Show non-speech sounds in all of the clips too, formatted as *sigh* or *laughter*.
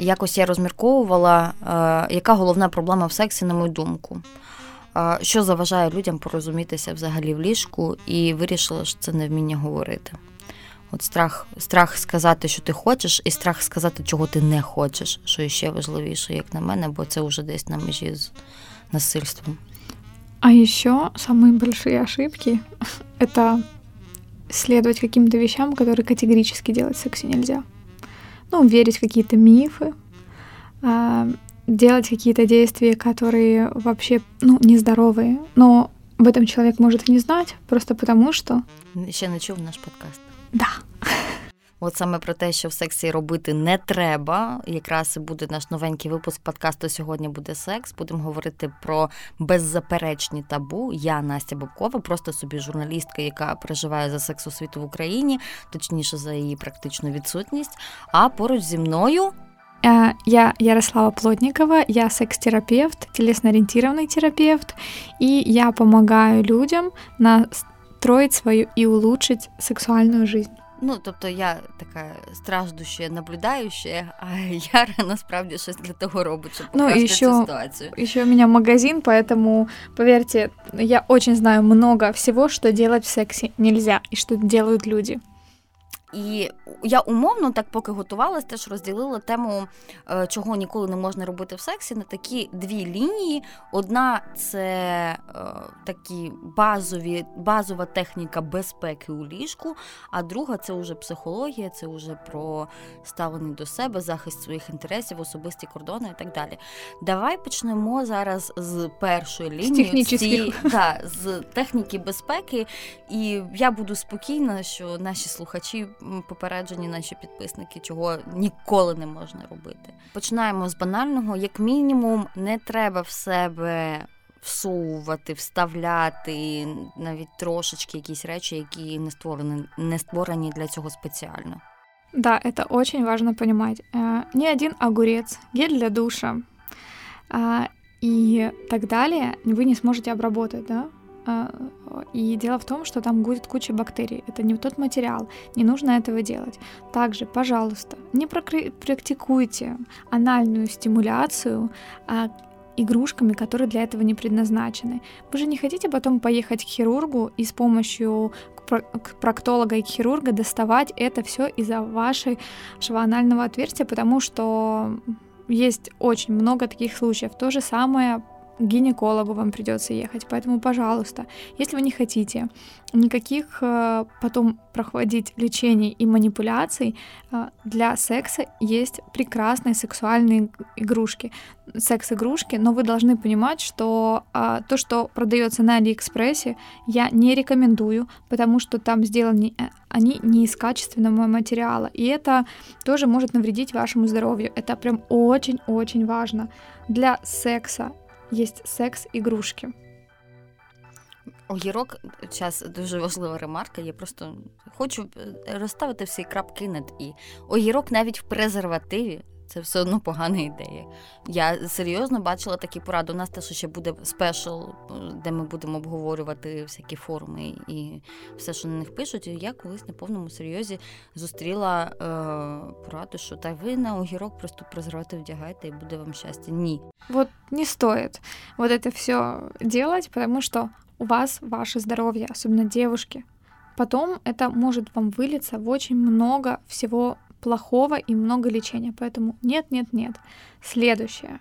якось я розмірковувала, е, яка головна проблема в сексі, на мою думку. Е, що заважає людям порозумітися взагалі в ліжку, і вирішила, що це невміння говорити. От страх страх сказати, що ти хочеш, і страх сказати, чого ти не хочеш, що ще важливіше, як на мене, бо це вже десь на межі з насильством. А еще самые большие ошибки — это следовать каким-то вещам, которые категорически делать в сексе нельзя. Ну, верить в какие-то мифы, а, делать какие-то действия, которые вообще, ну, нездоровые. Но об этом человек может и не знать, просто потому что... Ще не чув наш подкаст. Да. От саме про те, що в сексі робити не треба. Якраз буде наш новенький випуск подкасту. Сьогодні буде секс. Будемо говорити про беззаперечні табу. Я Настя Бобкова, просто собі журналістка, яка переживає за секс у світу в Україні, точніше за її практичну відсутність. А поруч зі мною. Е, я Ярослава Плотникова, я секс-терапевт, телесно-ориентированный терапевт, и я помогаю людям настроить свою и улучшить сексуальную жизнь. Ну, тобто я така страждуща, наблюдающая, а *laughs* Яра насправді щось для того робить, щоб ну, еще, цю ситуацию. Еще у меня магазин, поэтому, поверьте, я очень знаю много всего, что делать в сексе нельзя, и что делают люди. І я умовно, так поки готувалась, теж розділила тему, е, чого ніколи не можна робити в сексі, на такі дві лінії. Одна це е, такі базові, базова техніка безпеки у ліжку, а друга це вже психологія, це вже про ставлення до себе, захист своїх інтересів, особисті кордони і так далі. Давай почнемо зараз з першої лінії з, да, з техніки безпеки, і я буду спокійна, що наші слухачі попереджені наші підписники, чого ніколи не можна робити. Починаємо з банального, як мінімум, не треба в себе. Всовувати, вставляти навіть трошечки якісь речі, які не створені, не створені для цього спеціально. Да, это очень важно понимать. Ни один огурец, гель для душа и так далее вы не сможете обработать, да? А, и дело в том, что там будет куча бактерий. Это не тот материал, не нужно этого делать. Также, пожалуйста, не практикуйте анальную стимуляцию а, игрушками, которые для этого не предназначены. Вы же не хотите потом поехать к хирургу и с помощью проктолога и хирурга доставать это все из-за вашего анального отверстия, потому что есть очень много таких случаев. То же самое гинекологу вам придется ехать. Поэтому, пожалуйста, если вы не хотите никаких э, потом проходить лечений и манипуляций, э, для секса есть прекрасные сексуальные игрушки, секс-игрушки, но вы должны понимать, что э, то, что продается на Алиэкспрессе, я не рекомендую, потому что там сделаны они не из качественного материала, и это тоже может навредить вашему здоровью. Это прям очень-очень важно. Для секса есть секс-ігрушки. Огірок, час дуже важлива ремарка. Я просто хочу е, розставити всі крапки над і. Огірок навіть в презервативі це все одно погана ідея. Я серйозно бачила такі поради. У нас теж ще буде спешл, де ми будемо обговорювати всякі форми і все, що на них пишуть. І я колись на повному серйозі зустріла е, пораду, що та ви на огірок просто презерватив вдягаєте і буде вам щастя. Ні. Вот не стоит вот это все делать, потому что у вас ваше здоровье, особенно девушки. Потом это может вам вылиться в очень много всего плохого и много лечения. Поэтому нет, нет, нет. Следующее.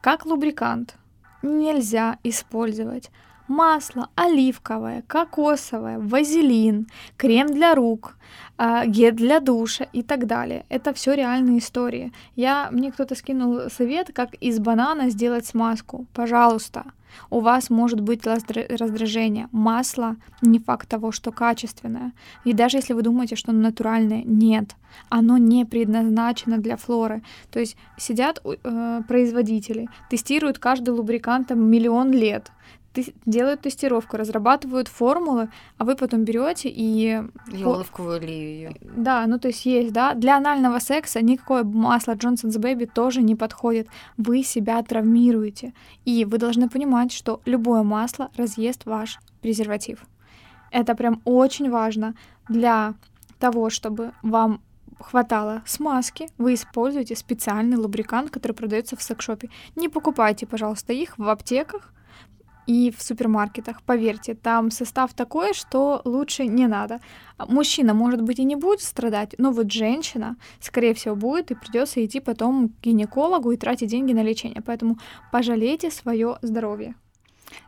Как лубрикант нельзя использовать масло оливковое, кокосовое, вазелин, крем для рук, а, гель для душа и так далее. Это все реальные истории. Я, мне кто-то скинул совет, как из банана сделать смазку. Пожалуйста, у вас может быть раздражение. Масло не факт того, что качественное. И даже если вы думаете, что оно натуральное, нет. Оно не предназначено для флоры. То есть сидят э, производители, тестируют каждый лубрикант там миллион лет делают тестировку, разрабатывают формулы, а вы потом берете и... Оливковую олею Да, ну то есть есть, да. Для анального секса никакое масло Johnson's Baby тоже не подходит. Вы себя травмируете. И вы должны понимать, что любое масло разъест ваш презерватив. Это прям очень важно для того, чтобы вам хватало смазки, вы используете специальный лубрикант, который продается в секшопе. Не покупайте, пожалуйста, их в аптеках и в супермаркетах. Поверьте, там состав такой, что лучше не надо. Мужчина, может быть, и не будет страдать, но вот женщина, скорее всего, будет, и придется идти потом к гинекологу и тратить деньги на лечение. Поэтому пожалейте свое здоровье.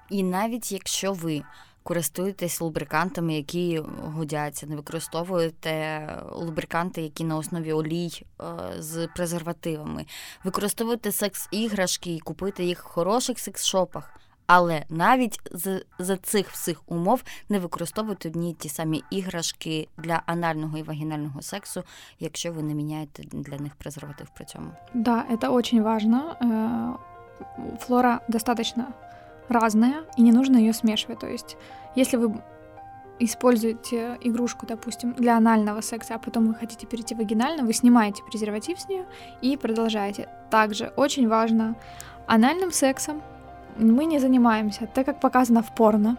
І навіть якщо ви користуєтесь лубрикантами, які годяться, не використовуєте лубриканти, які на основі олій е, з презервативами, використовуєте секс-іграшки і купуєте їх в хороших секс-шопах. Але навіть з, за цих всіх умов не використовуйте одні ті самі іграшки для анального і вагінального сексу, якщо ви не міняєте для них презерватив при цьому. Да, это очень важно. Э, флора достаточно разная, и не нужно ее смешивать. То есть, если вы используете игрушку, допустим, для анального секса, а потом вы хотите перейти в вагинально, вы снимаете презерватив с нее и продолжаете. Также очень важно анальным сексом мы не занимаемся, так как показано в порно,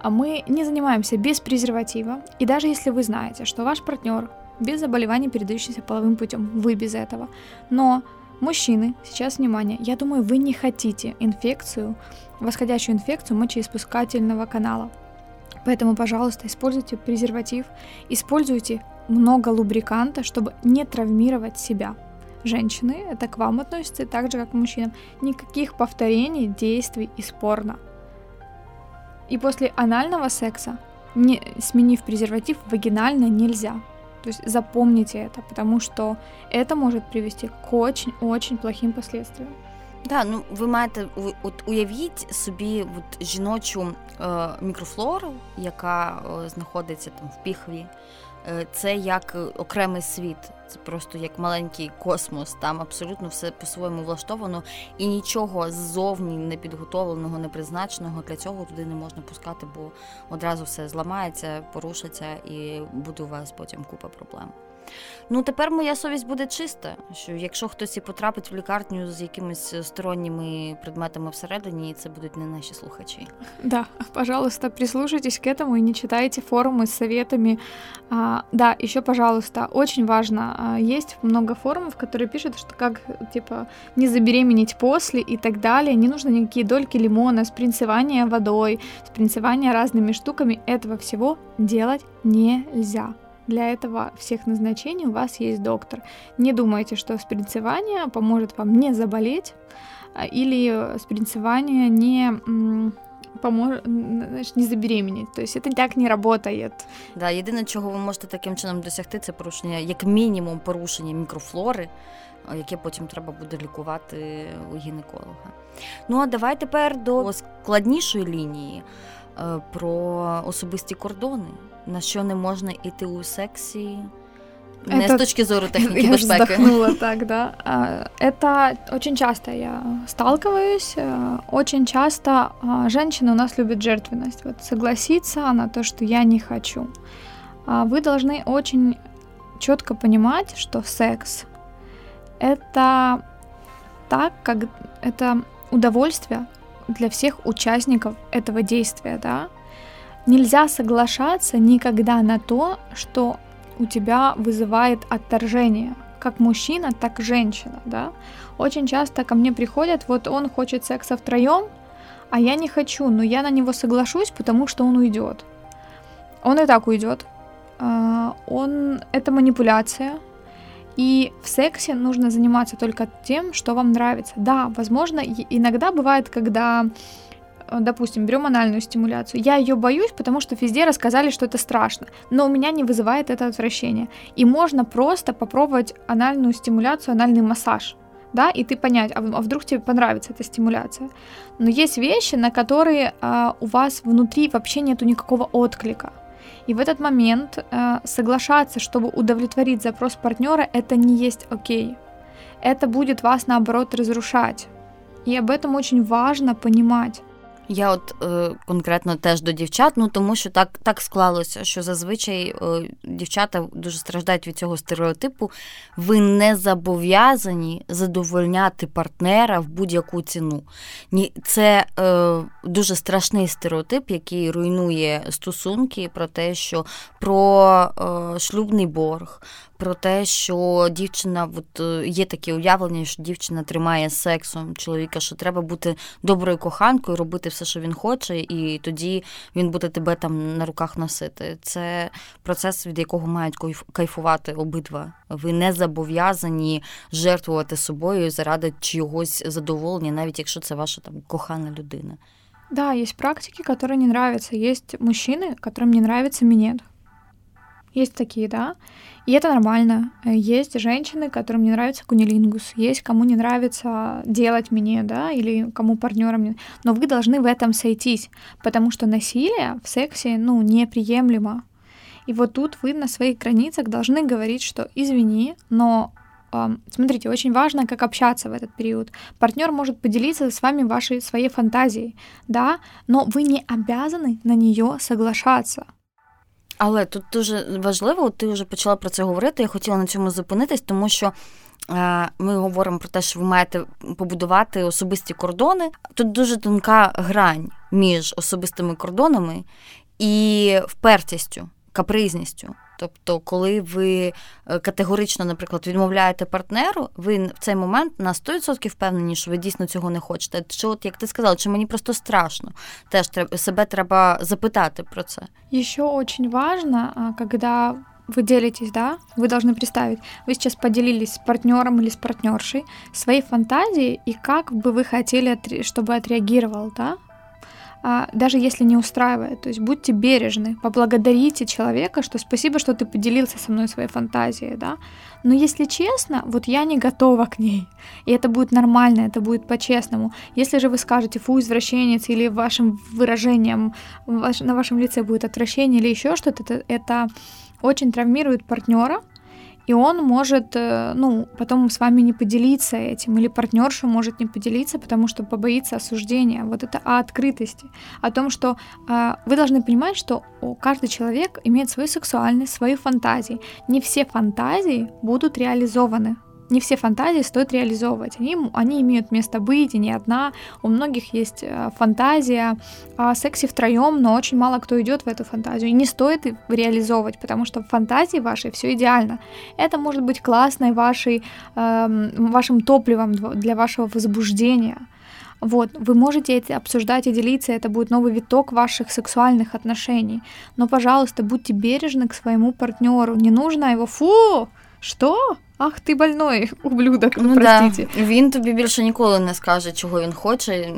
а мы не занимаемся без презерватива. И даже если вы знаете, что ваш партнер без заболеваний, передающихся половым путем, вы без этого, но Мужчины, сейчас внимание, я думаю, вы не хотите инфекцию, восходящую инфекцию мочеиспускательного канала. Поэтому, пожалуйста, используйте презерватив, используйте много лубриканта, чтобы не травмировать себя. Женщины, это к вам относится так же, как к мужчинам. Никаких повторений действий из порно. И после анального секса, не, сменив презерватив, вагинально нельзя. То есть запомните это, потому что это может привести к очень-очень плохим последствиям. Да, ну ви маєте от уявіть собі от жіночу е, мікрофлору, яка е, знаходиться там в піхві. Е, це як окремий світ, це просто як маленький космос. Там абсолютно все по-своєму влаштовано, і нічого ззовні не підготовленого, не призначеного для цього туди не можна пускати, бо одразу все зламається, порушиться, і буде у вас потім купа проблем. Ну, тепер моя совість буде чиста, що якщо хтось і потрапить в лікарню з якимись сторонніми предметами всередині, це будуть не наші слухачі. Да, пожалуйста, прислушайтесь к этому и не читайте форумы с советами. А, да, еще, пожалуйста, очень важно, а, есть много форумов, которые пишут, что как, типа, не забеременеть после и так далее, не нужно никакие дольки лимона, спринцевание водой, спринцевание разными штуками, этого всего делать нельзя. Для этого всех назначений у вас есть доктор. Не думайте, что спринцевание поможет вам не заболеть или спринцевание не поможет знаєш, не забеременеть. Тобто це так не працює. Да, єдине, чого ви можете таким чином досягти, це порушення, як мінімум, порушення мікрофлори, яке потім треба буде лікувати у гінеколога. Ну а давай тепер до складнішої лінії про особисті кордони на що не можна йти у сексі. Не это, с точки зрения *laughs* техники я безпеки. вздохнула *laughs* так, да. Это очень часто я сталкиваюсь. Очень часто женщины у нас любят жертвенность. Вот согласиться на то, что я не хочу. Вы должны очень четко понимать, что секс это так, как это удовольствие для всех участников этого действия, да. Нельзя соглашаться никогда на то, что у тебя вызывает отторжение, как мужчина, так и женщина, да. Очень часто ко мне приходят, вот он хочет секса втроем, а я не хочу, но я на него соглашусь, потому что он уйдет. Он и так уйдет. А, он это манипуляция. И в сексе нужно заниматься только тем, что вам нравится. Да, возможно, иногда бывает, когда Э, допустим, берем анальную стимуляцию, я ее боюсь, потому что везде рассказали, что это страшно, но у меня не вызывает это отвращение. И можно просто попробовать анальную стимуляцию, анальный массаж, да, и ты понять, а, а вдруг тебе понравится эта стимуляция. Но есть вещи, на которые а, у вас внутри вообще нету никакого отклика. И в этот момент а, соглашаться, чтобы удовлетворить запрос партнера, это не есть окей. Это будет вас наоборот разрушать. И об этом очень важно понимать. Я от е, конкретно теж до дівчат, ну тому що так так склалося, що зазвичай е, дівчата дуже страждають від цього стереотипу. Ви не зобов'язані задовольняти партнера в будь-яку ціну. Ні, Це е, дуже страшний стереотип, який руйнує стосунки про те, що про е, шлюбний борг, про те, що дівчина, от е, є таке уявлення, що дівчина тримає сексом чоловіка, що треба бути доброю коханкою, робити все, що він хоче, і тоді він буде тебе там на руках носити. Це процес, від якого мають кайфувати обидва. Ви не зобов'язані жертвувати собою заради чогось задоволення, навіть якщо це ваша там кохана людина. Да, есть практики, которые не нравятся. Есть мужчины, которым не нравится минет. Есть такие, да. И это нормально. Есть женщины, которым не нравится кунилингус. Есть кому не нравится делать мне, да, или кому партнерам не... Но вы должны в этом сойтись, потому что насилие в сексе, ну, неприемлемо. И вот тут вы на своих границах должны говорить, что извини, но Смотрите, очень важно, как общаться в этот период. Партнер может поделиться с вами вашей своей фантазией, да, но вы не обязаны на нее соглашаться. Але тут дуже важливо, ти вже почала про це говорити. Я хотіла на цьому зупинитись, тому що е, ми говоримо про те, що ви маєте побудувати особисті кордони. Тут дуже тонка грань між особистими кордонами і впертістю, капризністю. Тобто, коли ви е, категорично, наприклад, відмовляєте партнеру, ви в цей момент на 100% впевнені, що ви дійсно цього не хочете. Чи от як ти сказала, чи мені просто страшно? Теж треба себе треба запитати про це. Еще очень важно, когда вы делитесь, да, вы должны представить, вы сейчас поделились с партнером или с партнершей своей фантазией и как бы вы хотели, чтобы отреагировал, да, а, даже если не устраивает. То есть будьте бережны, поблагодарите человека, что спасибо, что ты поделился со мной своей фантазией, да. Но если честно, вот я не готова к ней, и это будет нормально, это будет по-честному. Если же вы скажете «фу, извращенец» или вашим выражением на вашем лице будет отвращение или еще что-то, это, это очень травмирует партнера, и он может, э, ну, потом с вами не поделиться этим, или партнерша может не поделиться, потому что побоится осуждения. Вот это о открытости, о том, что э, вы должны понимать, что каждый человек имеет свою сексуальность, свои фантазии. Не все фантазии будут реализованы не все фантазии стоит реализовывать. Они, они имеют место быть, и не одна. У многих есть э, фантазия о сексе втроем, но очень мало кто идет в эту фантазию. И не стоит реализовывать, потому что в фантазии вашей все идеально. Это может быть классной вашей, э, вашим топливом для вашего возбуждения. Вот, вы можете это обсуждать и делиться, это будет новый виток ваших сексуальных отношений. Но, пожалуйста, будьте бережны к своему партнеру. Не нужно его, фу, что? Ах, ти больной, *laughs* ублюдок, ну, ну простите. Да. Він тобі більше ніколи не скаже, чого він хоче.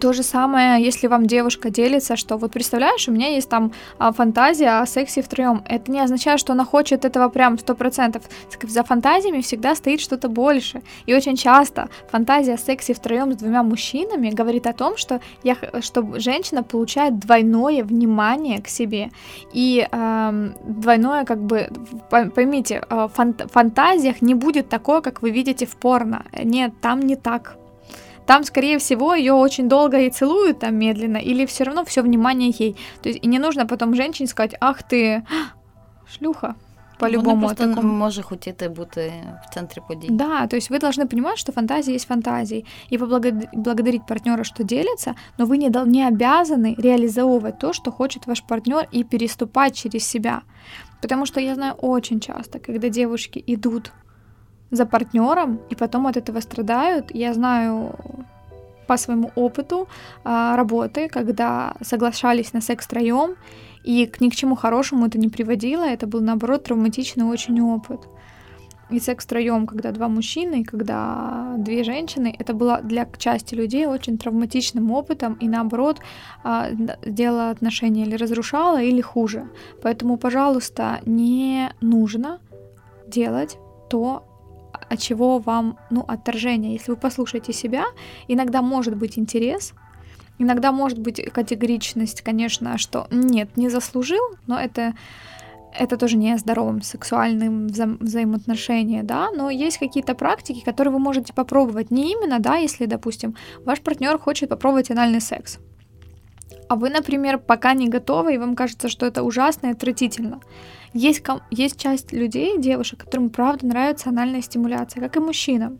То же самое, если вам девушка делится, что вот представляешь, у меня есть там а, фантазия о сексе втроем. Это не означает, что она хочет этого прям сто процентов. За фантазиями всегда стоит что-то больше. И очень часто фантазия о сексе втроем с двумя мужчинами говорит о том, что, я, что женщина получает двойное внимание к себе. И э, двойное, как бы, поймите, в фант- фантазиях не будет такое, как вы видите в порно. Нет, там не так. Там, скорее всего, ее очень долго и целуют там медленно, или все равно все внимание ей. То есть и не нужно потом женщине сказать, ах ты, *gasps* шлюха. По-любому Вона просто такому. може хотіти бути в центре подій. Да, то есть вы должны понимать, что фантазия есть фантазии, и поблагодарить партнера, что делится, но вы не, не обязаны реализовывать то, что хочет ваш партнер, и переступать через себя. Потому что я знаю очень часто, когда девушки идут за партнером и потом от этого страдают. Я знаю по своему опыту а, работы, когда соглашались на секс втроем, и к ни к чему хорошему это не приводило, это был наоборот травматичный очень опыт. И секс втроем, когда два мужчины, и когда две женщины, это было для части людей очень травматичным опытом, и наоборот а, делало отношения или разрушало, или хуже. Поэтому, пожалуйста, не нужно делать то, от чего вам, ну, отторжение. Если вы послушаете себя, иногда может быть интерес, иногда может быть категоричность, конечно, что нет, не заслужил, но это это тоже не о здоровом сексуальном вза- взаимоотношении, да, но есть какие-то практики, которые вы можете попробовать. Не именно, да, если, допустим, ваш партнер хочет попробовать анальный секс, а вы, например, пока не готовы, и вам кажется, что это ужасно и отвратительно. Есть, есть часть людей, девушек, которым правда нравится анальная стимуляция, как и мужчинам.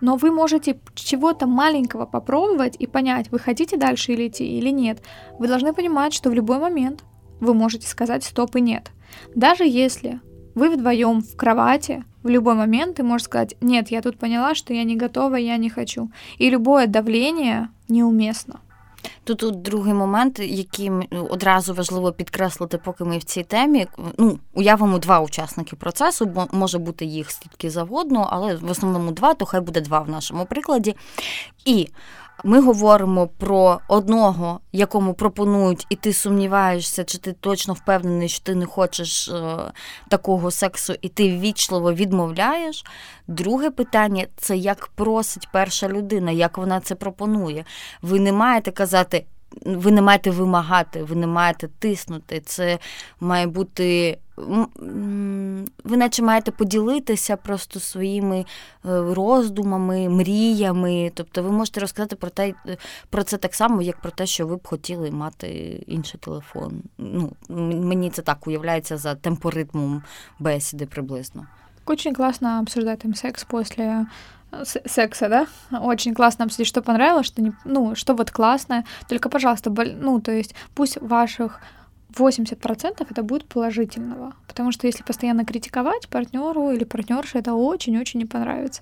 Но вы можете чего-то маленького попробовать и понять, вы хотите дальше или идти или нет. Вы должны понимать, что в любой момент вы можете сказать стоп и нет. Даже если Вы вдвоем в кровати, в любой момент ты можешь сказать, нет, я тут поняла, что я не готова, я не хочу. И любое давление неуместно. Тут тут другий момент, який одразу важливо підкреслити, поки ми в цій темі. Ну, уявимо два учасники процесу, бо може бути їх скільки завгодно, але в основному два, то хай буде два в нашому прикладі. І ми говоримо про одного, якому пропонують, і ти сумніваєшся, чи ти точно впевнений, що ти не хочеш е, такого сексу, і ти ввічливо відмовляєш. Друге питання це як просить перша людина, як вона це пропонує. Ви не маєте казати. Ви не маєте вимагати, ви не маєте тиснути. Це має бути ви наче маєте поділитися просто своїми е, роздумами, мріями. Тобто ви можете розказати про те, про це так само, як про те, що ви б хотіли мати інший телефон. Ну, Мені це так уявляється за темпоритмом бесіди приблизно. Очень классно обсуждать там секс после э, секса, да? Очень классно обсудить, что понравилось, что не, ну, что вот классно. Только, пожалуйста, ну, то есть пусть ваших 80% это будет положительного. Потому что если постоянно критиковать партнеру или партнерше, это очень-очень не понравится.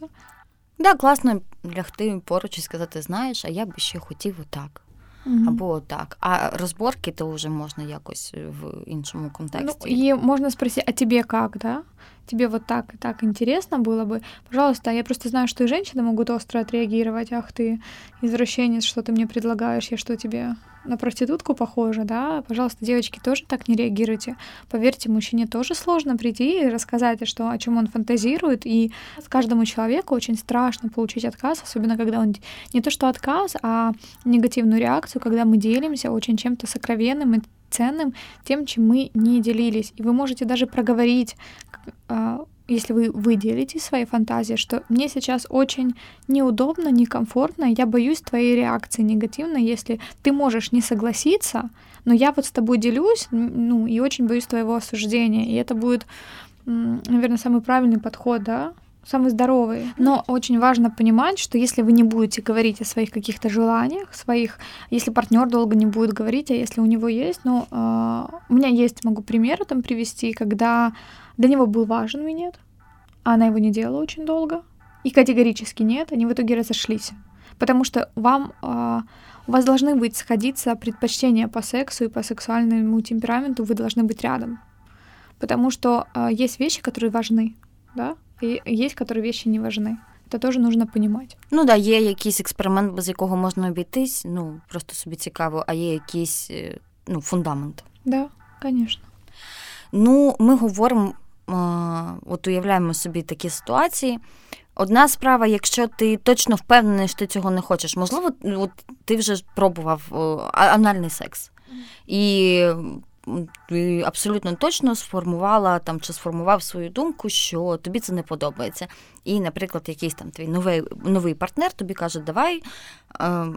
Да, класно лягти поруч і сказати, знаєш, а я би ще хотів отак. Угу. Або так. А розборки то вже можна якось в іншому контексті. Ну, и можно спросить, а тебе как, да? Тебе вот так и так интересно было бы? Пожалуйста, я просто знаю, что и женщины могут остро отреагировать. Ах ты, извращенец, что ты мне предлагаешь, я что тебе на проститутку похожа, да, пожалуйста, девочки, тоже так не реагируйте. Поверьте, мужчине тоже сложно прийти и рассказать, что, о чем он фантазирует, и каждому человеку очень страшно получить отказ, особенно когда он не то что отказ, а негативную реакцию, когда мы делимся очень чем-то сокровенным и ценным, тем, чем мы не делились. И вы можете даже проговорить а, если вы, вы своей фантазией, что мне сейчас очень неудобно, некомфортно, я боюсь твоей реакции негативной, если ты можешь не согласиться, но я вот с тобой делюсь, ну, и очень боюсь твоего осуждения, и это будет, наверное, самый правильный подход, да, самый здоровый. Но очень важно понимать, что если вы не будете говорить о своих каких-то желаниях, своих, если партнер долго не будет говорить, а если у него есть, ну, э, у меня есть, могу примеры там привести, когда для него был важен минет, а она его не делала очень долго. И категорически нет, они в итоге разошлись. Потому что вам, э, у вас должны быть сходиться предпочтения по сексу и по сексуальному темпераменту, вы должны быть рядом. Потому что э, есть вещи, которые важны, да, и есть, которые вещи не важны. Це теж нужно понимать. Ну да, є якийсь експеримент, без якого можна обійтись, ну просто собі цікаво, а є якийсь ну, фундамент. Да, звісно. Ну, ми говоримо от уявляємо собі такі ситуації. Одна справа, якщо ти точно впевнений, що ти цього не хочеш, можливо, от ти вже пробував анальний секс. І абсолютно точно сформувала там чи сформував свою думку, що тобі це не подобається. І, наприклад, якийсь там твій новий новий партнер тобі каже, давай е,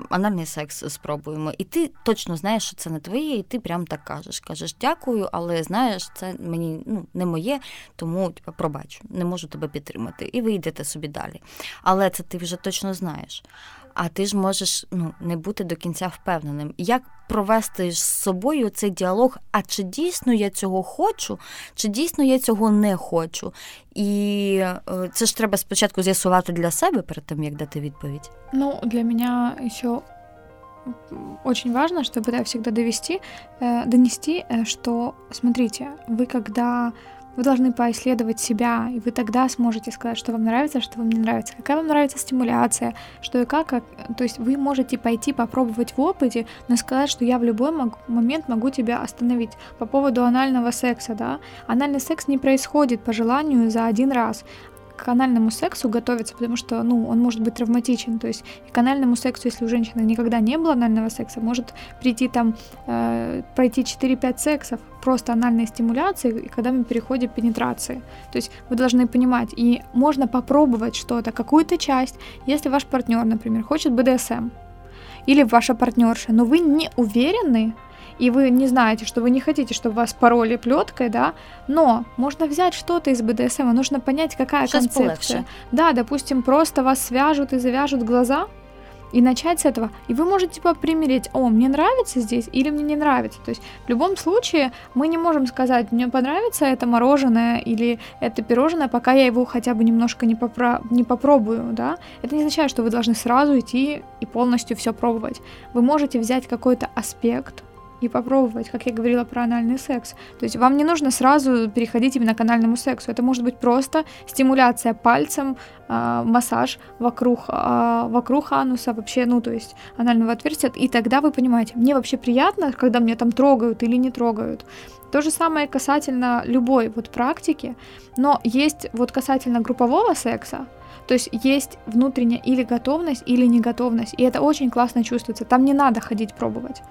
анальний секс спробуємо. І ти точно знаєш, що це не твоє, і ти прям так кажеш. Кажеш, дякую, але знаєш, це мені ну, не моє, тому типу, пробач, не можу тебе підтримати. І ви йдете собі далі. Але це ти вже точно знаєш а ти ж можеш ну, не бути до кінця впевненим. Як провести з собою цей діалог? А чи дійсно я цього хочу, чи дійсно я цього не хочу? І е, це ж треба спочатку з'ясувати для себе перед тим, як дати відповідь. Ну, для мене ще очень важно, чтобы это всегда довести, э, донести, э, что, смотрите, вы когда Вы должны поисследовать себя, и вы тогда сможете сказать, что вам нравится, что вам не нравится, какая вам нравится стимуляция, что и как. как... То есть вы можете пойти попробовать в опыте, но сказать, что я в любой мог... момент могу тебя остановить. По поводу анального секса, да, анальный секс не происходит по желанию за один раз к анальному сексу готовиться, потому что, ну, он может быть травматичен. То есть к анальному сексу, если у женщины никогда не было анального секса, может прийти там, э, пройти 4-5 сексов, просто анальной стимуляции, и когда мы переходим к пенетрации. То есть вы должны понимать, и можно попробовать что-то, какую-то часть, если ваш партнер, например, хочет БДСМ, или ваша партнерша, но вы не уверены, и вы не знаете, что вы не хотите, чтобы вас пароли плеткой, да, но можно взять что-то из БДСМ, нужно понять, какая Сейчас концепция. Полегче. Да, допустим, просто вас свяжут и завяжут глаза, и начать с этого. И вы можете типа примерить, о, мне нравится здесь или мне не нравится. То есть в любом случае мы не можем сказать, мне понравится это мороженое или это пирожное, пока я его хотя бы немножко не, попро... не попробую, да. Это не означает, что вы должны сразу идти и полностью все пробовать. Вы можете взять какой-то аспект, и попробовать, как я говорила про анальный секс. То есть вам не нужно сразу переходить именно к анальному сексу. Это может быть просто стимуляция пальцем, э, массаж вокруг, э, вокруг ануса, вообще, ну, то есть анального отверстия. И тогда вы понимаете, мне вообще приятно, когда меня там трогают или не трогают. То же самое касательно любой вот практики, но есть вот касательно группового секса, то есть есть внутренняя или готовность, или неготовность, и это очень классно чувствуется. Там не надо ходить пробовать.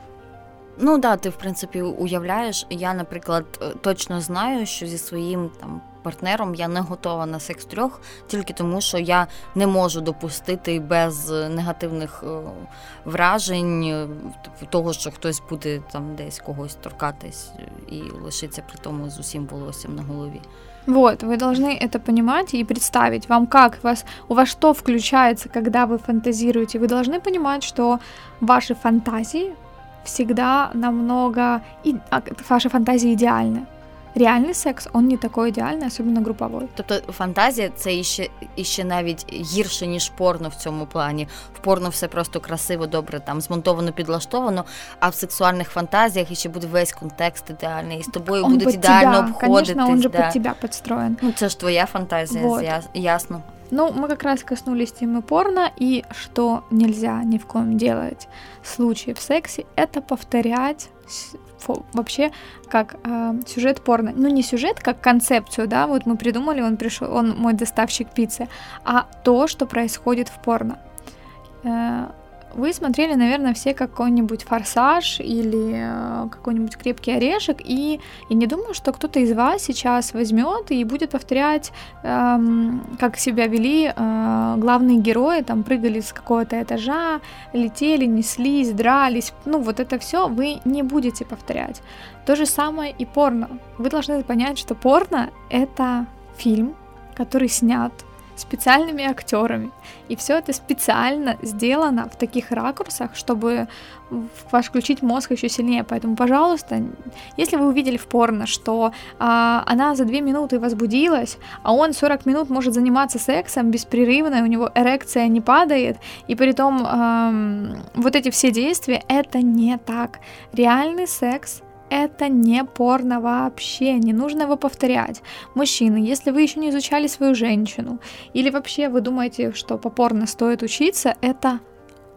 Ну да, ти в принципі уявляєш. Я, наприклад, точно знаю, що зі своїм там партнером я не готова на секс трьох, тільки тому, що я не можу допустити без негативних вражень того, що хтось буде там десь когось торкатись і лишиться при тому з усім волоссям на голові. Вот, вы должны это понимать и представить вам, как вас, у вас что включается, когда вы фантазируете. Вы должны понимать, что ваши фантазии всегда намного... И, а, ваши фантазии идеальны. Реальний секс, он не такой ідеальний, особливо груповий. Тобто фантазія це іще, іще навіть гірше, ніж порно в цьому плані. В порно все просто красиво, добре, там змонтовано, підлаштовано, а в сексуальних фантазіях іще буде весь контекст ідеальний, і з тобою он будуть ідеально обходитись. Конечно, он же да. під тебе підстроєн. Ну, це ж твоя фантазія, вот. ясно. Ну, мы как раз коснулись темы порно, и что нельзя ни в коем делать в случае в сексе, это повторять вообще как э, сюжет порно. Ну, не сюжет, как концепцию, да, вот мы придумали, он пришел, он мой доставщик пиццы, а то, что происходит в порно. Э, вы смотрели, наверное, все какой-нибудь «Форсаж» или э, какой-нибудь «Крепкий орешек», и я не думаю, что кто-то из вас сейчас возьмет и будет повторять, эм, как себя вели э, главные герои, там прыгали с какого-то этажа, летели, неслись, дрались, ну вот это все вы не будете повторять. То же самое и порно. Вы должны понять, что порно — это фильм, который снят специальными актерами. И все это специально сделано в таких ракурсах, чтобы ваш включить мозг еще сильнее. Поэтому, пожалуйста, если вы увидели в порно, что а, она за 2 минуты возбудилась, а он 40 минут может заниматься сексом беспрерывно, у него эрекция не падает, и при том а, вот эти все действия, это не так. Реальный секс это не порно вообще, не нужно его повторять. Мужчины, если вы еще не изучали свою женщину, или вообще вы думаете, что по порно стоит учиться, это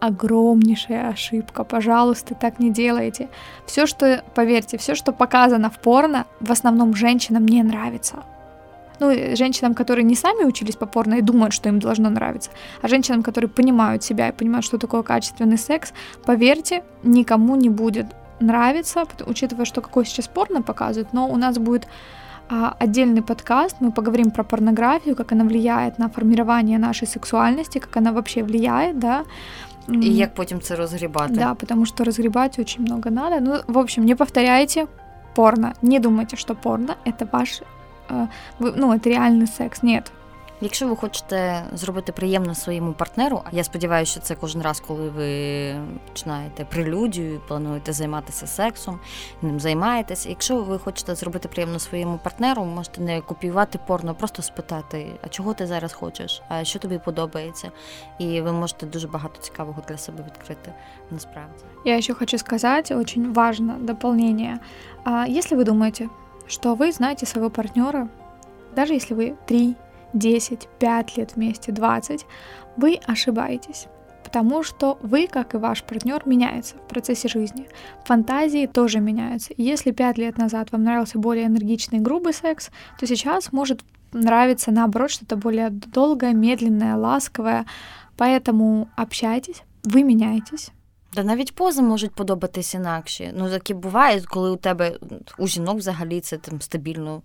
огромнейшая ошибка. Пожалуйста, так не делайте. Все, что, поверьте, все, что показано в порно, в основном женщинам не нравится. Ну, женщинам, которые не сами учились по порно и думают, что им должно нравиться, а женщинам, которые понимают себя и понимают, что такое качественный секс, поверьте, никому не будет нравится, учитывая, что какой сейчас порно показывают, но у нас будет а, отдельный подкаст, мы поговорим про порнографию, как она влияет на формирование нашей сексуальности, как она вообще влияет, да. И як потім це розгрібати. Да, потому что разгребать очень много надо. Ну, в общем, не повторяйте порно. Не думайте, что порно — это ваш, э, ну, это реальный секс. Нет, Якщо ви хочете зробити приємно своєму партнеру, а я сподіваюся, що це кожен раз, коли ви починаєте прелюдію, плануєте займатися сексом, ним займаєтесь. Якщо ви хочете зробити приємно своєму партнеру, можете не копіювати порно, просто спитати, а чого ти зараз хочеш, а що тобі подобається, і ви можете дуже багато цікавого для себе відкрити. Насправді я ще хочу сказати, очень важне дополнение. А если вы думаете, что вы знаете своего партнера, даже если вы 3 10, 5 лет вместе, 20, вы ошибаетесь. Потому что вы, как и ваш партнер, меняется в процессе жизни. Фантазии тоже меняются. И если 5 лет назад вам нравился более энергичный, грубый секс, то сейчас может нравиться наоборот что-то более долгое, медленное, ласковое. Поэтому общайтесь, вы меняетесь. Та навіть пози можуть подобатись інакші. Ну такі буває, коли у тебе у жінок взагалі це там стабільно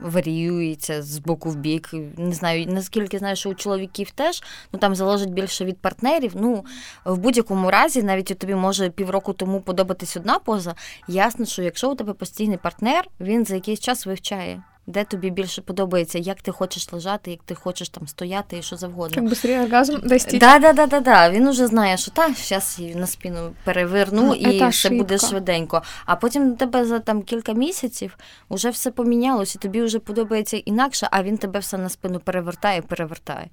варіюється з боку в бік. Не знаю, наскільки знаю, що у чоловіків теж ну там залежить більше від партнерів. Ну в будь-якому разі, навіть тобі може півроку тому подобатись одна поза. Ясно, що якщо у тебе постійний партнер, він за якийсь час вивчає. Де тобі більше подобається, як ти хочеш лежати, як ти хочеш там стояти і що завгодно. Як быстрее оргазм достичь. Да, да, да, да, да. Він уже знає, що так, зараз її на спину переверну Ну, і все буде швиденько. А потім до тебе за там кілька місяців вже все помінялось, і тобі вже подобається інакше, а він тебе все на спину перевертає, перевертає.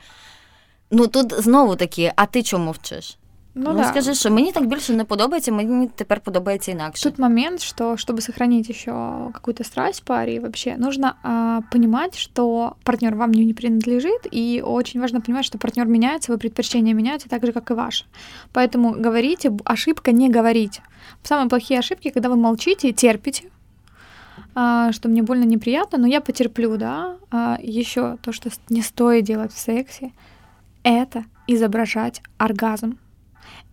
Ну тут знову таки, а ти чому мовчиш? Ну, Ну, да. скажи, що мені так більше не подобається, мені тепер подобається інакше. Тут момент, что чтобы сохранить еще какую-то страсть в паре, и вообще нужно а, понимать, что партнер вам не принадлежит, и очень важно понимать, что партнер меняется, его предпочтения меняются так же, как и ваши. Поэтому говорите, б- ошибка не говорить. Самые плохие ошибки, когда вы молчите и терпите, а, что мне больно неприятно, но я потерплю, да. еще то, что с- не стоит делать в сексе, это изображать оргазм.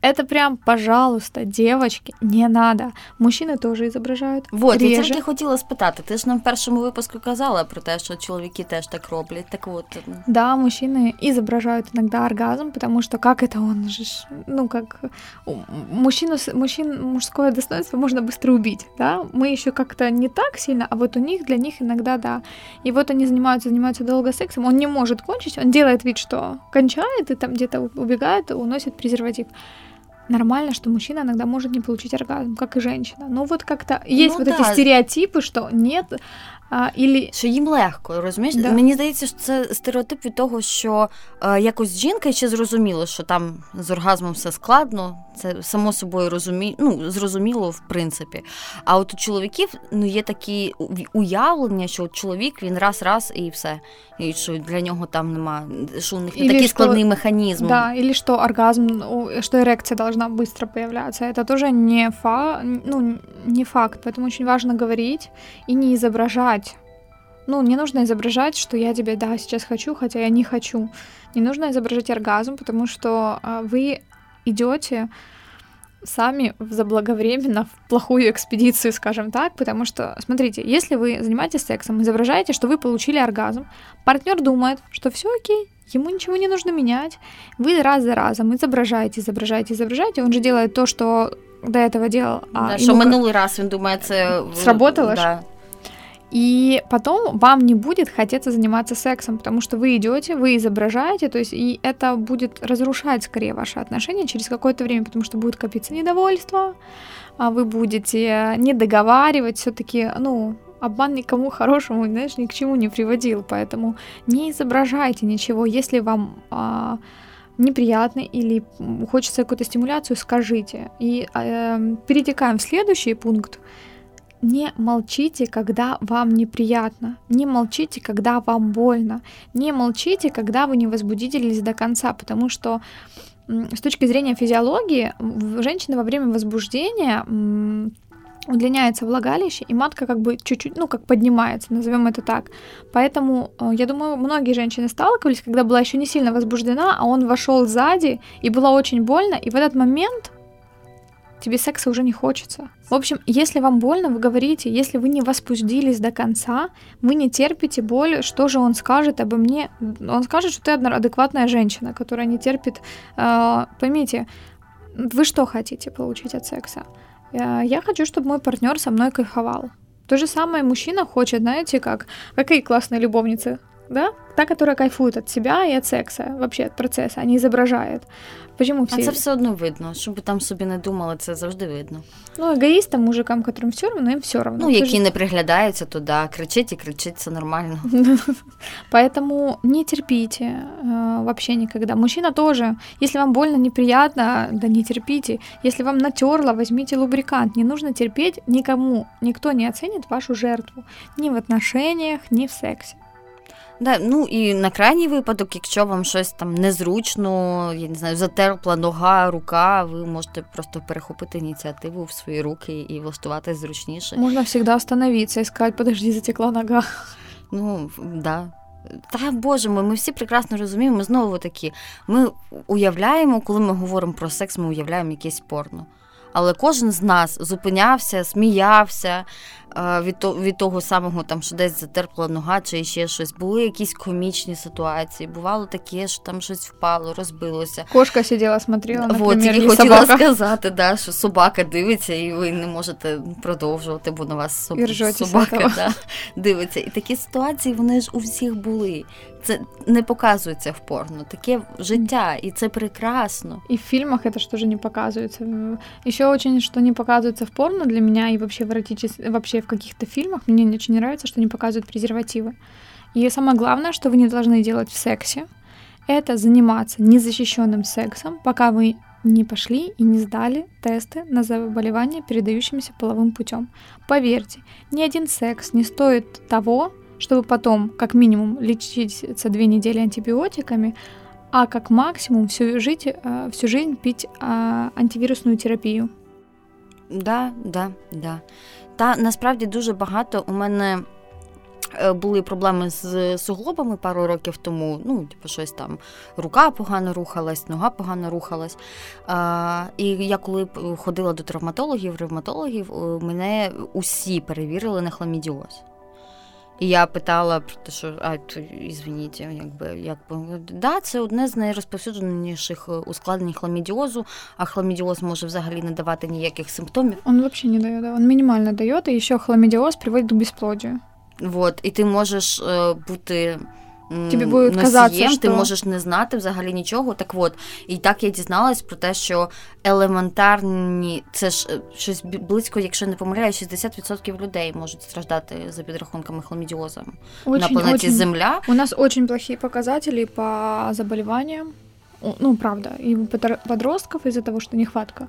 Это прям, пожалуйста, девочки, не надо. Мужчины тоже изображают. Вот, я реже. тільки хотіла спитати. Ти ж нам в першому випуску казала про те, що чоловіки теж так роблять. Так от, ну, Да, мужчины изображают иногда оргазм, потому что как это он же, ж, ну как у- мужчину, с- мужчин мужское достоинство можно быстро убить, да? Мы еще как-то не так сильно, а вот у них для них иногда да. И вот они занимаются, занимаются долго сексом, он не может кончить, он делает вид, что кончает и там где-то убегает, уносит презерватив. Нормально, что мужчина иногда может не получить оргазм, как и женщина. Ну вот как-то есть Ну вот эти да. стереотипы, что нет, а, или що їм легко, розумієш? Да. Мені здається, що це стереотип від того, що е, якось жінка ще зрозуміло, що там з оргазмом все складно, це само собою розумі... ну, зрозуміло, в принципі. А от у чоловіків ну, є такі у- уявлення, що от чоловік він раз-раз і все. І що для нього там нема, що у них не Или такий що- складний механізм. Да, или что оргазм, у- что эрекция должна быстро появляться. Это тоже не, фа, ну, не факт, поэтому очень важно говорить и не изображать. Ну, не нужно изображать, что я тебя, да, сейчас хочу, хотя я не хочу. Не нужно изображать оргазм, потому что а, вы идете сами в заблаговременно в плохую экспедицию, скажем так, потому что, смотрите, если вы занимаетесь сексом, изображаете, что вы получили оргазм, партнер думает, что все окей, ему ничего не нужно менять, вы раз за разом изображаете, изображаете, изображаете, он же делает то, что до этого делал. а Да, как- минулий раз думає, це в- Сработало? Да. И потом вам не будет хотеться заниматься сексом, потому что вы идете, вы изображаете, то есть и это будет разрушать скорее ваши отношения через какое-то время, потому что будет копиться недовольство, а вы будете не договаривать, все-таки, ну, обман никому *laughs* хорошему, знаешь, ни к чему не приводил, поэтому не изображайте ничего, если вам а, неприятно или хочется какую-то стимуляцию, скажите. И эм, перетекаем в следующий пункт. Не молчите, когда вам неприятно. Не молчите, когда вам больно. Не молчите, когда вы не возбудились до конца, потому что с точки зрения физиологии женщины во время возбуждения удлиняется влагалище, и матка как бы чуть-чуть, ну, как поднимается, назовем это так. Поэтому, э, я думаю, многие женщины сталкивались, когда была еще не сильно возбуждена, а он вошел сзади, и было очень больно, и в этот момент тебе секса уже не хочется. В общем, если вам больно, вы говорите, если вы не возбудились до конца, вы не терпите боль, что же он скажет обо мне? Он скажет, что ты одна- адекватная женщина, которая не терпит... э, поймите, вы что хотите получить от секса? Э, Я хочу, чтобы мой партнер со мной кайфовал. То же самое мужчина хочет, знаете, как какие классные любовницы, да? Та, которая кайфует от себя и от секса, вообще от процесса, а не изображает. Почему все? А це все одно видно. Щоб ви там собі не думали, це завжди видно. Ну, эгоистам, мужикам, которым все равно, им все равно. Ну, Ты які не приглядаються, то да, кричить і кричить, це нормально. *laughs* Поэтому не терпите э, вообще никогда. Мужчина тоже. Если вам больно, неприятно, да не терпите. Если вам натерло, возьмите лубрикант. Не нужно терпеть никому. Никто не оценит вашу жертву. Ни в отношениях, ни в сексе. Да, ну і на крайній випадок, якщо вам щось там незручно, я не знаю, затерпла нога, рука, ви можете просто перехопити ініціативу в свої руки і влаштуватись зручніше. Можно всегда остановиться и сказать, подожди, затекла нога. Ну, да. Та боже мой, ми всі прекрасно розуміємо, ми знову такі. Ми уявляємо, коли ми говоримо про секс, ми уявляємо якесь порно. Але кожен з нас зупинявся, сміявся, від від того самого, там що десь затерпла нога чи ще щось. Були якісь комічні ситуації. Бувало таке, що там щось впало, розбилося. Кошка сиділа, смотрела, наприклад, От, і хотіла собака. сказати, да, що собака дивиться, і ви не можете продовжувати, бо на вас собака да, дивиться. І такі ситуації вони ж у всіх були. Це не показується в порно. Таке життя, і це прекрасно. И в фильмах это что же не показывается. Еще очень, что не показывается в порно для меня и вообще в эротичес... вообще в каких-то фильмах, мне очень нравится, что не показывают презервативы. И самое главное, что вы не должны делать в сексе, это заниматься незащищенным сексом, пока вы не пошли и не сдали тесты на заболевания, передающимися половым путем. Поверьте, ни один секс не стоит того, чтобы потом, как минимум, лечиться две недели антибиотиками, а как максимум всю жизнь, э, всю жизнь пить антивірусну терапію. Да, да, да. Та насправді дуже багато у мене. Е, були проблеми з суглобами пару років тому. Ну, типу, щось там рука погано рухалась, нога погано рухалась. А, І я коли ходила до травматологів, ревматологів, мене усі перевірили на хламідіоз. І я питала про те, що а ізвиніть, якби якби да, це одне з найрозповсюдженіших е, ускладнень хламідіозу, а хламідіоз може взагалі не давати ніяких симптомів. Он вообще не дає, да. он мінімально дає, і ще хламідіоз приводить до безплодия. Вот, і ти можеш е, бути Тобі буде казатися, що... ти можеш не знати взагалі нічого. Так от, і так я дізналась про те, що елементарні, це ж е, щось близько, якщо не помиляю, 60% людей можуть страждати за підрахунками хламідіозом очень, на планеті очень... Земля. У нас дуже плохі показатели по заболіванням. Ну, правда, и подростков из-за того, что нехватка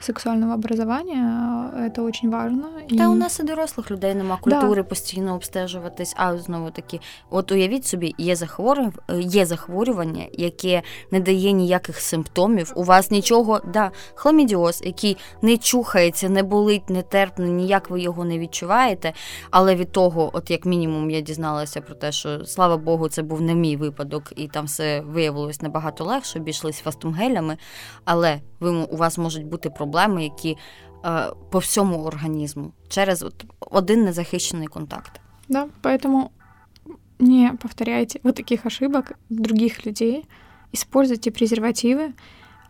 сексуального образования, это очень важно. Та і... у нас і дорослих людей нема культури да. постійно обстежуватись, а знову таки, от уявіть собі, є захворювання, є захворювання, яке не дає ніяких симптомів. У вас нічого, да, хламідіоз, який не чухається, не болить, не терпне, ніяк ви його не відчуваєте. Але від того, от як мінімум, я дізналася про те, що слава Богу, це був не мій випадок, і там все виявилось набагато легше, обійшлись фастумгелями, але ви у вас можуть бути проблеми проблеми, які е, по всьому організму через от один незахищений контакт. Да, поэтому не повторяйте вот таких ошибок других людей, используйте презервативы.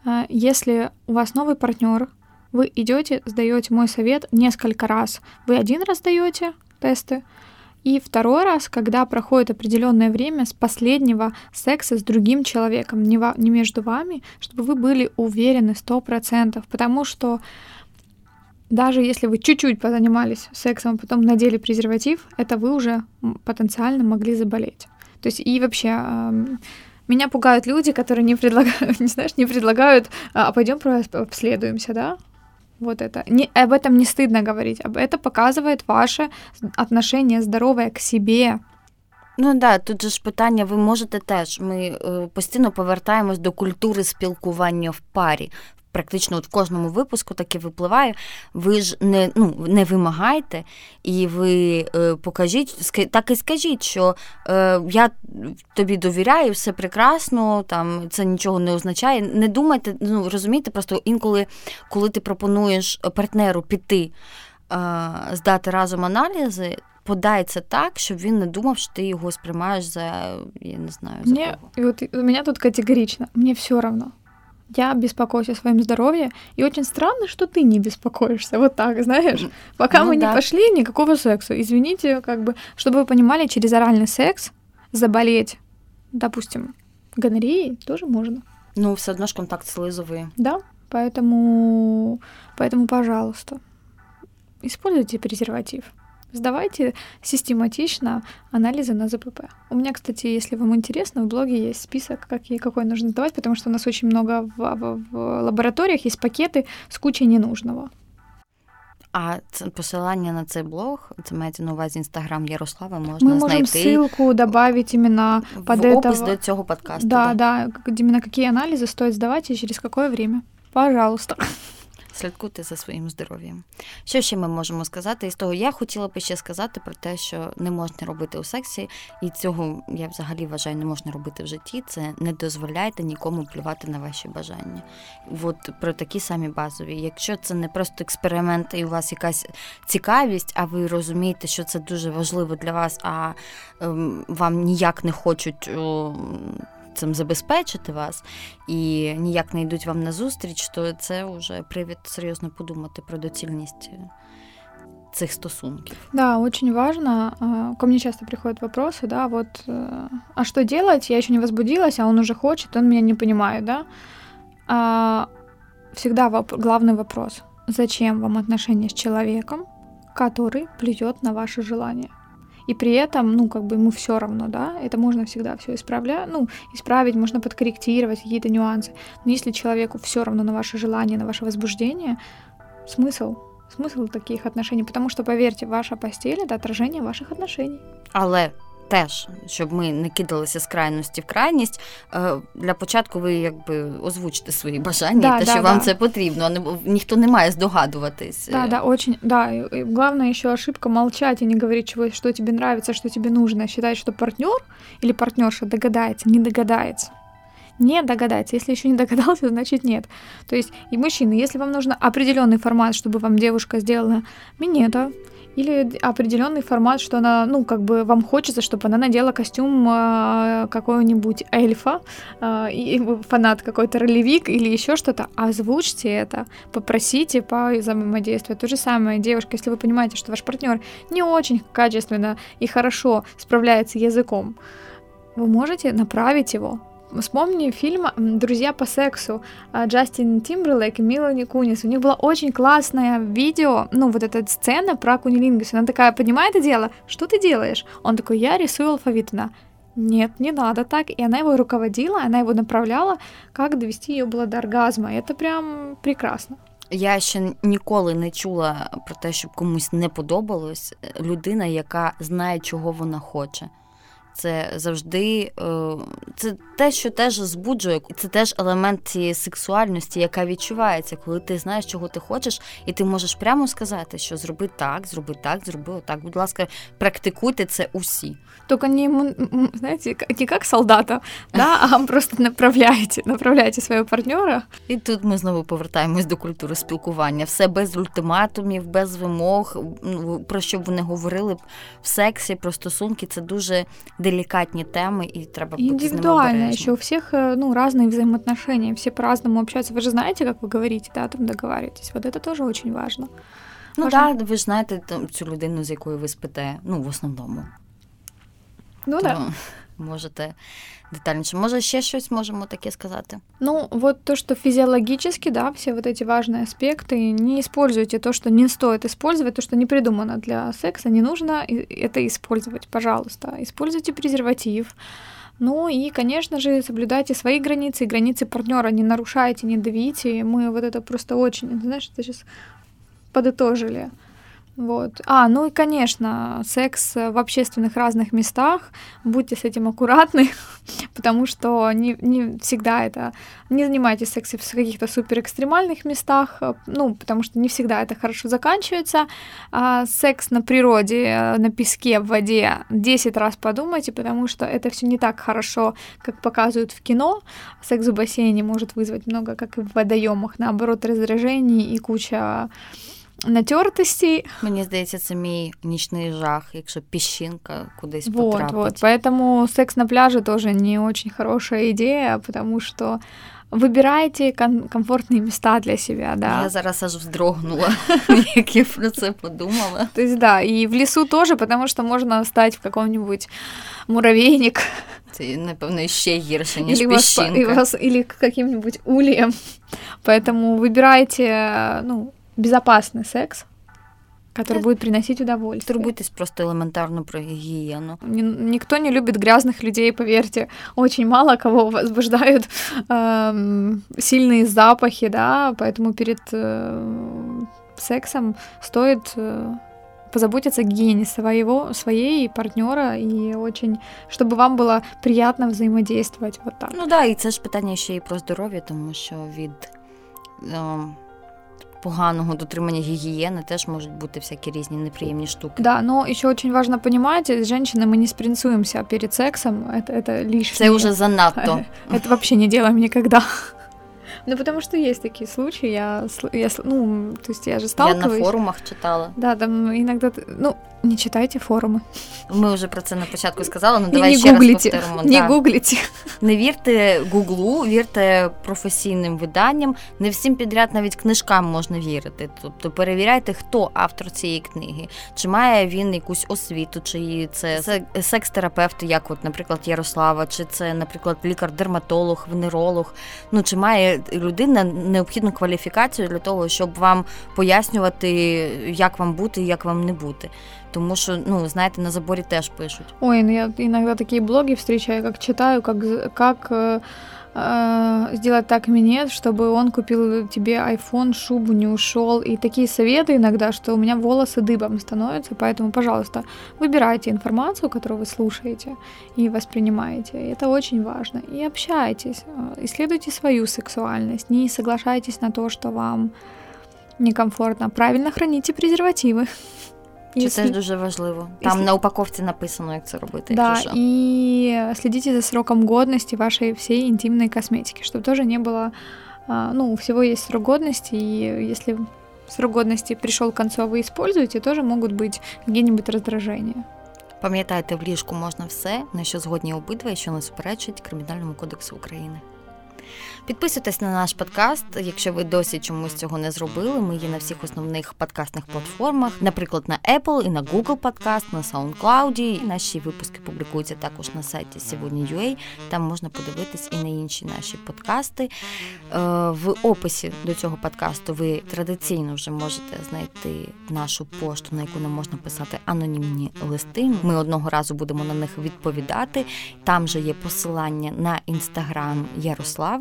Э, если у вас новый партнер, вы идете, сдаете мой совет несколько раз. Вы один раз даете тесты, и второй раз, когда проходит определенное время с последнего секса с другим человеком, не, во, не между вами, чтобы вы были уверены сто процентов, потому что даже если вы чуть-чуть позанимались сексом, а потом надели презерватив, это вы уже потенциально могли заболеть. То есть и вообще меня пугают люди, которые не предлагают, *laughs* не знаешь, не предлагают, а пойдем обследуемся, да? Вот это. Не, об этом не стыдно говорить. Об это показывает ваше отношение здоровое к себе. Ну да, тут же ж питання, ви можете теж. Ми е, постійно повертаємось до культури спілкування в парі практично от в кожному випуску таке випливає. Ви ж не ну, не вимагайте, і ви е, покажіть, так і скажіть, що е, я тобі довіряю, все прекрасно, там це нічого не означає. Не думайте, ну розумієте, просто інколи, коли ти пропонуєш партнеру піти, е, здати разом аналізи. Подай це так, щоб він не думав, що ти його сприймаєш за я не знаю за Мне, кого. Вот, у меня тут категорично. Мне все равно я беспокоюсь о своем здоровье, и очень странно, что ты не беспокоишься. Вот так, знаешь. Пока ну, мы да. не пошли, никакого секса. Извините, как бы, чтобы вы понимали, через оральный секс заболеть, допустим, гонореей тоже можно. Ну, все одно ж контакт слизовый. Да, поэтому, поэтому, пожалуйста, используйте презерватив. Сдавайте систематично анализы на ЗПП. У меня, кстати, если вам интересно, в блоге есть список, какие, какой нужно сдавать, потому что у нас очень много в, в, в лабораториях есть пакеты с кучей ненужного. А це посилання на цей блог, це мається на увазі інстаграм Ярослава, можна Мы можем знайти. ссылку добавить именно в под опис этого. до цього подкасту. Да, да, да, именно какие анализы стоит сдавать и через какое время. Пожалуйста. Слідкуйте за своїм здоров'ям. Що ще ми можемо сказати? Із того я хотіла би ще сказати про те, що не можна робити у сексі, і цього я взагалі вважаю, не можна робити в житті. Це не дозволяйте нікому плювати на ваші бажання. От про такі самі базові. Якщо це не просто експеримент, і у вас якась цікавість, а ви розумієте, що це дуже важливо для вас, а ем, вам ніяк не хочуть. О, цим забезпечити вас і ніяк не йдуть вам на зустріч, то це вже привід серйозно подумати про доцільність цих стосунків. Да, очень важно. Ко мне часто приходят вопросы, да, вот, э, а что делать? Я еще не возбудилась, а он уже хочет, он меня не понимает, да. А, всегда воп- главный вопрос: зачем вам отношения с человеком, который плюет на ваше желание? И при этом, ну, как бы ему все равно, да, это можно всегда все исправлять, ну, исправить, можно подкорректировать какие-то нюансы. Но если человеку все равно на ваше желание, на ваше возбуждение, смысл? Смысл таких отношений, потому что, поверьте, ваша постель — это отражение ваших отношений. Але теж, щоб ми не кидалися з крайності в крайність, е, для початку ви якби озвучите свої бажання, да, те, да, що да. вам це потрібно, а не, ніхто не має здогадуватись. Да, да, очень, да. И главное еще ошибка молчать и не говорить, чего, что тебе нравится, что тебе нужно. Считать, что партнер или партнерша догадается, не догадается не догадается. Если еще не догадался, *laughs* значит нет. То есть и мужчины, если вам нужен определенный формат, чтобы вам девушка сделала минета, или определенный формат, что она, ну, как бы вам хочется, чтобы она надела костюм э, какого-нибудь эльфа, э, и фанат какой-то ролевик или еще что-то, озвучьте это, попросите по взаимодействию. То же самое, девушка, если вы понимаете, что ваш партнер не очень качественно и хорошо справляется языком, вы можете направить его Вспомни фильм «Друзья по сексу» а, Джастин Тимберлейк и Милани Кунис. У них было очень классное видео, ну, вот эта сцена про кунилингус. Она такая, поднимает это дело, что ты делаешь? Он такой, я рисую алфавит. Она, нет, не надо так. И она его руководила, она его направляла, как довести ее было до оргазма. И это прям прекрасно. Я ще ніколи не чула про те, щоб комусь не подобалось людина, яка знає, чого вона хоче це завжди е, це те, що теж збуджує, це теж елемент цієї сексуальності, яка відчувається, коли ти знаєш, чого ти хочеш, і ти можеш прямо сказати, що зроби так, зроби так, зроби отак. Будь ласка, практикуйте це усі. Только не, знаете, не как солдата, да, а *laughs* просто направляєте, направляєте свого партнера. І тут ми знову повертаємось до культури спілкування. Все без ультиматумів, без вимог, ну, про що б вони говорили в сексі, про стосунки. Це дуже деликатні теми, і треба бути Индивидуально еще у всех ну, разные взаимоотношения, все по-разному общаются. Вы же знаете, как вы говорите, да, там договариваетесь. Вот это тоже очень важно. Ну да, ви ж знаєте цю людину, з якою ви спите, ну, в основному. Ну так. Да. Можете детальніше. Може, ще щось можемо таке сказати? Ну, вот то, что физиологически, да, все вот эти важные аспекты, не используйте то, что не стоит использовать, то, что не придумано для секса, не нужно это использовать, пожалуйста. Используйте презерватив. Ну и, конечно же, соблюдайте свои границы, границы партнера не нарушайте, не давите. Мы вот это просто очень, знаешь, это сейчас подытожили. Вот. А, ну и, конечно, секс в общественных разных местах. Будьте с этим аккуратны, *laughs* потому что не, не всегда это... Не занимайтесь сексом в каких-то супер экстремальных местах, ну, потому что не всегда это хорошо заканчивается. А секс на природе, на песке, в воде 10 раз подумайте, потому что это все не так хорошо, как показывают в кино. Секс в бассейне может вызвать много, как и в водоемах, наоборот, раздражений и куча натертостей. Мені здається, це мій нічний жах, якщо піщинка кудись вот, потрапить. Вот. Поэтому секс на пляже тоже не очень хорошая идея, потому что Вибирайте ком- комфортні міста для себя, да. Я зараз аж вздрогнула, як я *laughs* про це подумала. То есть, да, и в лесу тоже, потому что можно стать в каком-нибудь муравейник. Це, напевно, ще гірше, ніж или піщинка. Вас, вас, или каким-нибудь ульем. Поэтому выбирайте, ну, безопасный секс, который будет приносить удовольствие. Турбуйтесь просто элементарно про гигиену. Никто не любит грязных людей, поверьте. Очень мало кого возбуждают эм, сильные запахи, да, поэтому перед э, сексом стоит э, позаботиться о гигиене своего, своей партнера и очень, чтобы вам было приятно взаимодействовать вот так. Ну да, і це ж питання ще і про здоров'я, тому що від. Е, поганого дотримання гігієни теж можуть бути всякі різні неприємні штуки. Да, но еще очень важно понимать, женщины, мы не спринцуемся перед сексом, это, это лишнее. Це уже занадто. *laughs* Это вообще не делаем никогда. Ну, потому что есть такие случаи, я, я ну, то есть я же сталкиваюсь. Я на форумах читала. Да, там иногда, ну, не читайте форуми. Ми вже про це на початку сказали, ну давай не ще гуглите, раз повторимо. Не да. гуглите. Не вірте гуглу, вірте професійним виданням. Не всім підряд навіть книжкам можна вірити. Тобто перевіряйте, хто автор цієї книги, чи має він якусь освіту, чи це секс-терапевт, як, от, наприклад, Ярослава, чи це, наприклад, лікар-дерматолог, венеролог. Ну чи має людина необхідну кваліфікацію для того, щоб вам пояснювати, як вам бути і як вам не бути. Тому що, ну, знаєте, на заборі теж пишуть. Ой, ну я іноді такі блоги зустрічаю, як читаю, як. как э, сделать так минет, чтобы он купил тебе iPhone, шубу, не ушел. И такие советы иногда, что у меня волосы дыбом становятся. Поэтому, пожалуйста, выбирайте информацию, которую вы слушаете и воспринимаете. Это очень важно. И общайтесь, э, исследуйте свою сексуальность. Не соглашайтесь на то, что вам некомфортно. Правильно храните презервативы. Це Если... теж дуже важливо. Там Если... на упаковці написано, як це робити. Да, якщо и следите за сроком годности вашей всей интимной косметики, чтобы тоже не было, ну, у всего есть срок годности, и если срок годности пришел к концу, а вы используете, тоже могут быть какие-нибудь раздражения. Пам'ятайте, в ліжку можна все, на що згодні обидва і що не суперечить Кримінальному кодексу України. Підписуйтесь на наш подкаст, якщо ви досі чомусь цього не зробили. Ми є на всіх основних подкастних платформах, наприклад, на Apple і на Google Podcast, на SoundCloud. Наші випуски публікуються також на сайті сьогодні.ua. Там можна подивитись і на інші наші подкасти. Е, в описі до цього подкасту ви традиційно вже можете знайти нашу пошту, на яку нам можна писати анонімні листи. Ми одного разу будемо на них відповідати. Там же є посилання на інстаграм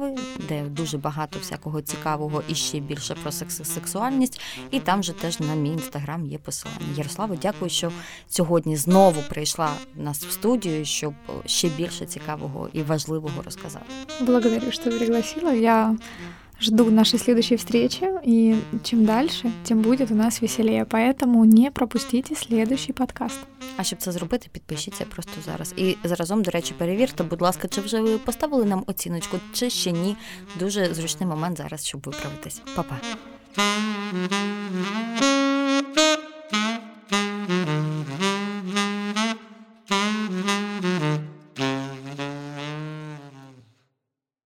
Ярослави де дуже багато всякого цікавого і ще більше про сексуальність. І там же теж на мій інстаграм є посилання. Ярослава, дякую, що сьогодні знову прийшла нас в студію, щоб ще більше цікавого і важливого розказати. Благодарю, що пригласила. Я Жду нашей следующей встречи, и чем дальше, тем будет у нас веселее. Поэтому не пропустите следующий подкаст. А щоб це зробити, підпишіться просто зараз. І заразом, до речі, перевірте, будь ласка, чи вже ви поставили нам оціночку, чи ще ні. Дуже зручний момент зараз, щоб виправитись. Па-па! Thank you.